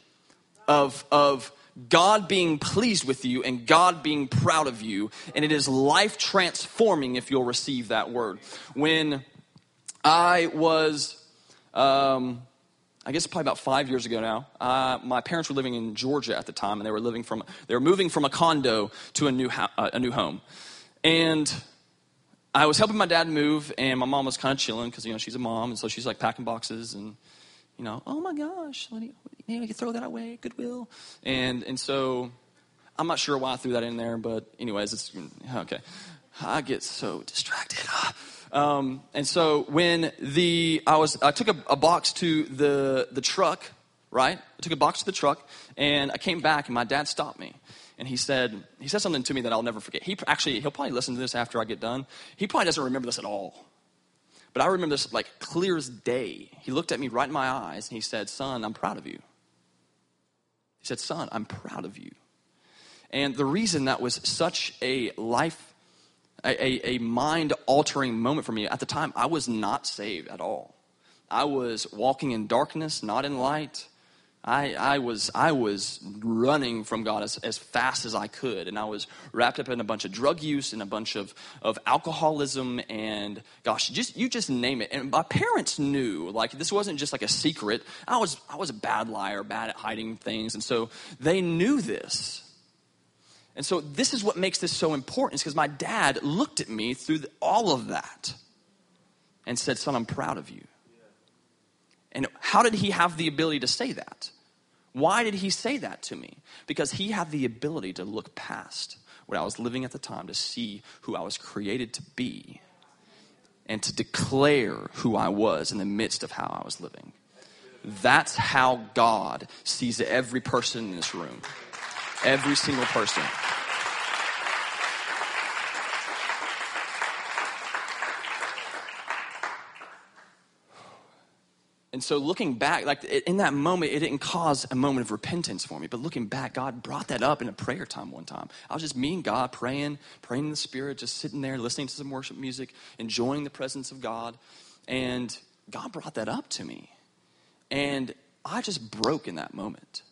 S1: of of god being pleased with you and god being proud of you and it is life transforming if you'll receive that word. When i was um, I guess probably about five years ago now. Uh, my parents were living in Georgia at the time, and they were living from they were moving from a condo to a new ho- uh, a new home, and I was helping my dad move, and my mom was kind of chilling because you know she's a mom, and so she's like packing boxes and you know, oh my gosh, do you, maybe you throw that away, Goodwill, and and so I'm not sure why I threw that in there, but anyways, it's okay. I get so distracted. Um, and so when the I was I took a, a box to the the truck, right? I took a box to the truck, and I came back, and my dad stopped me, and he said he said something to me that I'll never forget. He actually he'll probably listen to this after I get done. He probably doesn't remember this at all, but I remember this like clear as day. He looked at me right in my eyes, and he said, "Son, I'm proud of you." He said, "Son, I'm proud of you." And the reason that was such a life a, a, mind altering moment for me. At the time, I was not saved at all. I was walking in darkness, not in light. I, I, was, I was running from God as, as fast as I could, and I was wrapped up in a bunch of drug use and a bunch of, of alcoholism, and gosh, just, you just name it. And my parents knew, like, this wasn't just like a secret. I was, I was a bad liar, bad at hiding things, and so they knew this. And so this is what makes this so important is because my dad looked at me through the, all of that and said, Son, I'm proud of you. And how did he have the ability to say that? Why did he say that to me? Because he had the ability to look past what I was living at the time to see who I was created to be and to declare who I was in the midst of how I was living. That's how God sees every person in this room. Every single person. and so looking back, like in that moment, it didn't cause a moment of repentance for me. But looking back, God brought that up in a prayer time one time. I was just me and God praying, praying in the Spirit, just sitting there, listening to some worship music, enjoying the presence of God. And God brought that up to me. And I just broke in that moment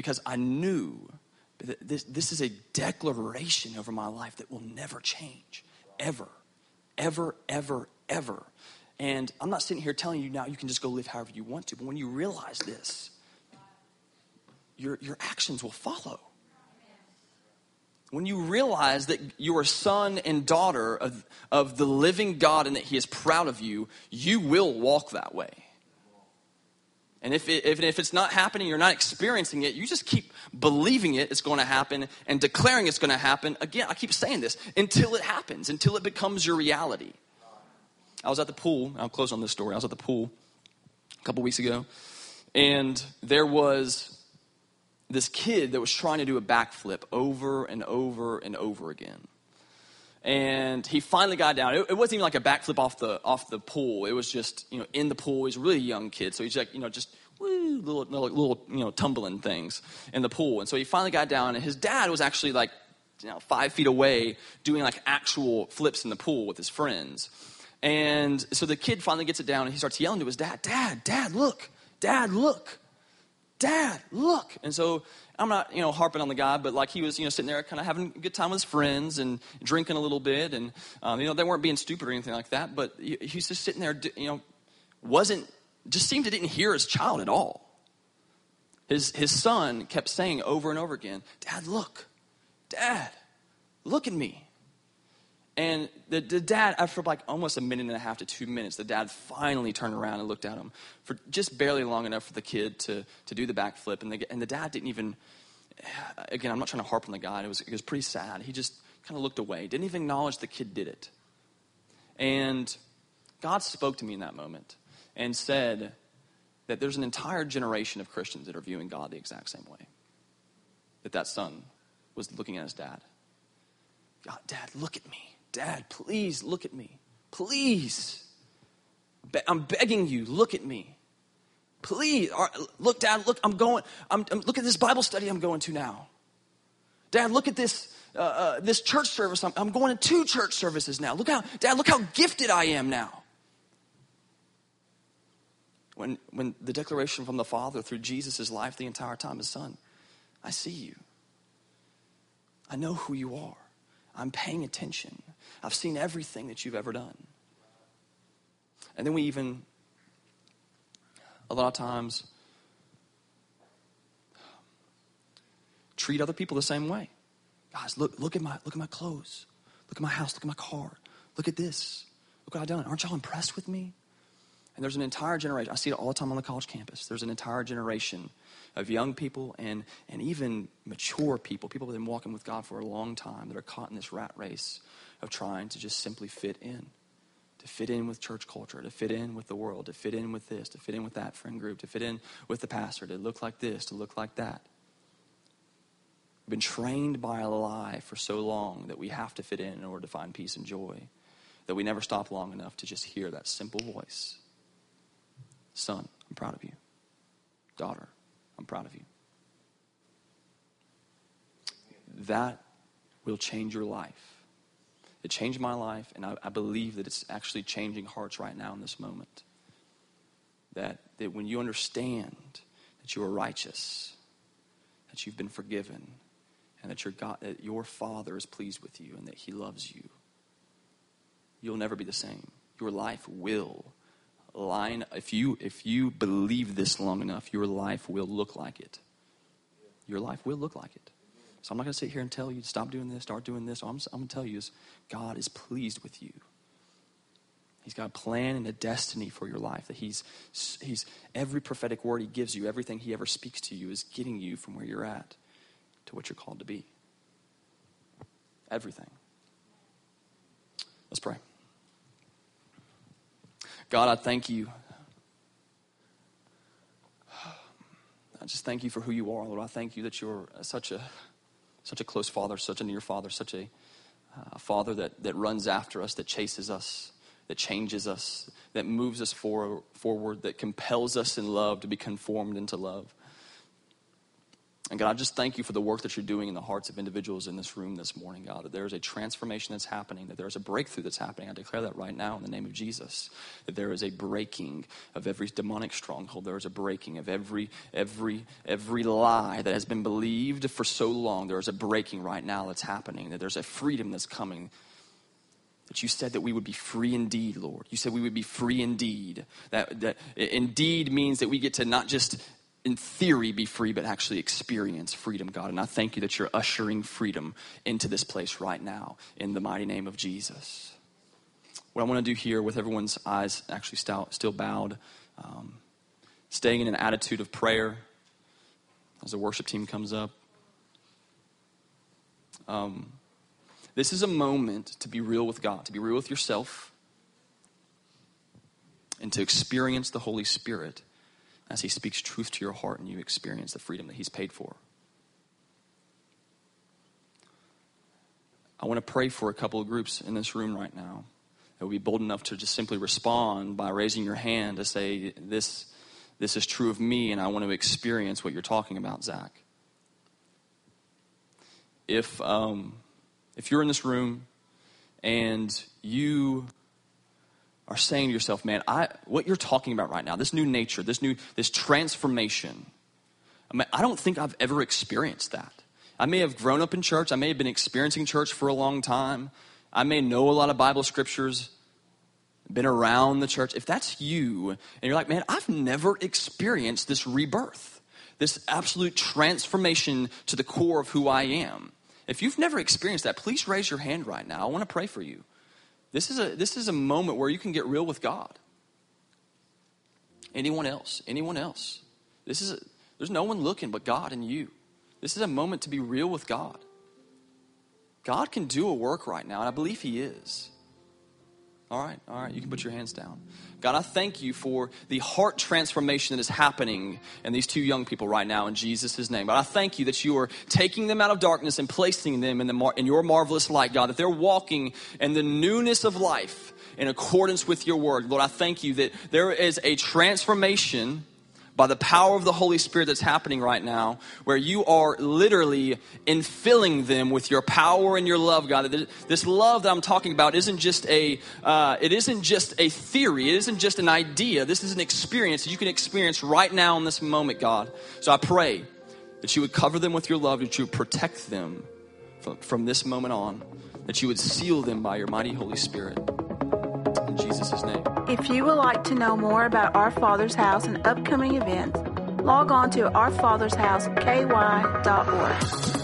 S1: because I knew that this, this is a declaration over my life that will never change, ever, ever, ever, ever. And I'm not sitting here telling you now you can just go live however you want to, but when you realize this, your, your actions will follow. When you realize that you're son and daughter of, of the living God and that He is proud of you, you will walk that way. And if, it, if, if it's not happening, you're not experiencing it, you just keep believing it, it's going to happen and declaring it's going to happen. Again, I keep saying this until it happens, until it becomes your reality. I was at the pool. I'll close on this story. I was at the pool a couple weeks ago, and there was this kid that was trying to do a backflip over and over and over again. And he finally got down. It, it wasn't even like a backflip off the off the pool. It was just you know in the pool. He's a really young kid, so he's like you know just woo, little, little little you know tumbling things in the pool. And so he finally got down, and his dad was actually like you know five feet away doing like actual flips in the pool with his friends. And so the kid finally gets it down and he starts yelling to his dad, Dad, Dad, look, Dad, look, Dad, look. And so I'm not, you know, harping on the guy, but like he was, you know, sitting there kind of having a good time with his friends and drinking a little bit. And, um, you know, they weren't being stupid or anything like that, but he's just sitting there, you know, wasn't, just seemed to didn't hear his child at all. His, his son kept saying over and over again, Dad, look, Dad, look at me. And the, the, dad, uh, after like almost a minute and a half to two minutes, the dad finally turned around and looked at him for just barely long enough for the kid to, to do the backflip. And the, and the dad didn't even, again, I'm not trying to harp on the guy. It was, it was pretty sad. He just kind of looked away, didn't even acknowledge the kid did it. And God spoke to me in that moment and said that there's an entire generation of Christians that are viewing God the exact same way. That that son was looking at his dad. God, dad, look at me. Dad, please look at me. Please. I'm begging you, look at me. Please. Look, Dad, look, I'm going, I'm, I'm, look at this Bible study I'm going to now. Dad, look at this, uh, uh, this church service. I'm, I'm going to two church services now. Look how, Dad, look how gifted I am now. When, when the declaration from the Father through Jesus' life the entire time is, Son, I see you. I know who you are. I'm paying attention. I've seen everything that you've ever done. And then we even, a lot of times, treat other people the same way. Guys, look, look at my look at my clothes. Look at my house. Look at my car. Look at this. Look what I've done. Aren't y'all impressed with me? And there's an entire generation. I see it all the time on the college campus. There's an entire generation of young people and, and even mature people, people that have been walking with God for a long time, that are caught in this rat race of trying to just simply fit in. To fit in with church culture, to fit in with the world, to fit in with this, to fit in with that friend group, to fit in with the pastor, to look like this, to look like that. We've been trained by a lie for so long that we have to fit in in order to find peace and joy that we never stop long enough to just hear that simple voice Son, I'm proud of you. Daughter, I'm proud of you. That will change your life. It changed my life, and I, I, believe that it's actually changing hearts right now in this moment. That, that when you understand that you are righteous, that you've been forgiven, and that your, God, that your Father is pleased with you and that He loves you, you'll never be the same. Your life will line if you if you believe this long enough your life will look like it your life will look like it so i'm not going to sit here and tell you to stop doing this start doing this. All I'm, I'm going to tell you is god is pleased with you. He's got a plan and a destiny for your life that he's he's every prophetic word he gives you everything he ever speaks to you is getting you from where you're at to what you're called to be. Everything. Let's pray. God, I thank you. I just thank you for who you are, Lord. I thank you that you're such a such a close father, such a near father, such a uh, father that, that runs after us, that chases us, that changes us, that moves us for, forward, that compels us in love to be conformed into love. And God, I just thank you for the work that you're doing in the hearts of individuals in this room this morning, God. That there is a transformation that's happening, that there is a breakthrough that's happening. I declare that right now in the name of Jesus. That there is a breaking of every demonic stronghold. There is a breaking of every every every lie that has been believed for so long. There is a breaking right now that's happening. That there's a freedom that's coming that you said that we would be free indeed, Lord. You said we would be free indeed. That, that indeed means that we get to not just in theory be free, but actually experience freedom, God. And I thank you that you're ushering freedom into this place right now in the mighty name of Jesus. What I want to do here with everyone's eyes actually still, bowed, um, staying in an attitude of prayer as the worship team comes up. Um, this is a moment to be real with God, to be real with yourself, and to experience the Holy Spirit as He speaks truth to your heart and you experience the freedom that He's paid for. I want to pray for a couple of groups in this room right now that will be bold enough to just simply respond by raising your hand to say, This, this is true of me, and I want to experience what you're talking about, Zach. If, um, if you're in this room and you are saying to yourself, man, I, what you're talking about right now, this new nature, this new, this transformation, I, mean, I don't think I've ever experienced that. I may have grown up in church. I may have been experiencing church for a long time. I may know a lot of Bible scriptures, been around the church. If that's you, and you're like, man, I've never experienced this rebirth, this absolute transformation to the core of who I am. If you've never experienced that, please raise your hand right now. I want to pray for you. This is a, this is a moment where you can get real with God. Anyone else? Anyone else? This is a, there's no one looking but God and you. This is a moment to be real with God. God can do a work right now, and I believe He is. All right, all right, you can put your hands down. God, I thank you for the heart transformation that is happening in these two young people right now in Jesus' name. But I thank you that you are taking them out of darkness and placing them in, the mar- in your marvelous light, God, that they're walking in the newness of life in accordance with your word. Lord, I thank you that there is a transformation by the power of the Holy Spirit that's happening right now, where you are literally infilling them with your power and your love, God. This love that I'm talking about isn't just a, uh, it isn't just a theory. It isn't just an idea. This is an experience that you can experience right now in this moment, God. So I pray that you would cover them with your love, that you would protect them from, from this moment on, that you would seal them by your mighty Holy Spirit. Jesus' name.
S2: If you would like to know more about Our Father's House and upcoming events, log on to ourfathershouseky.org.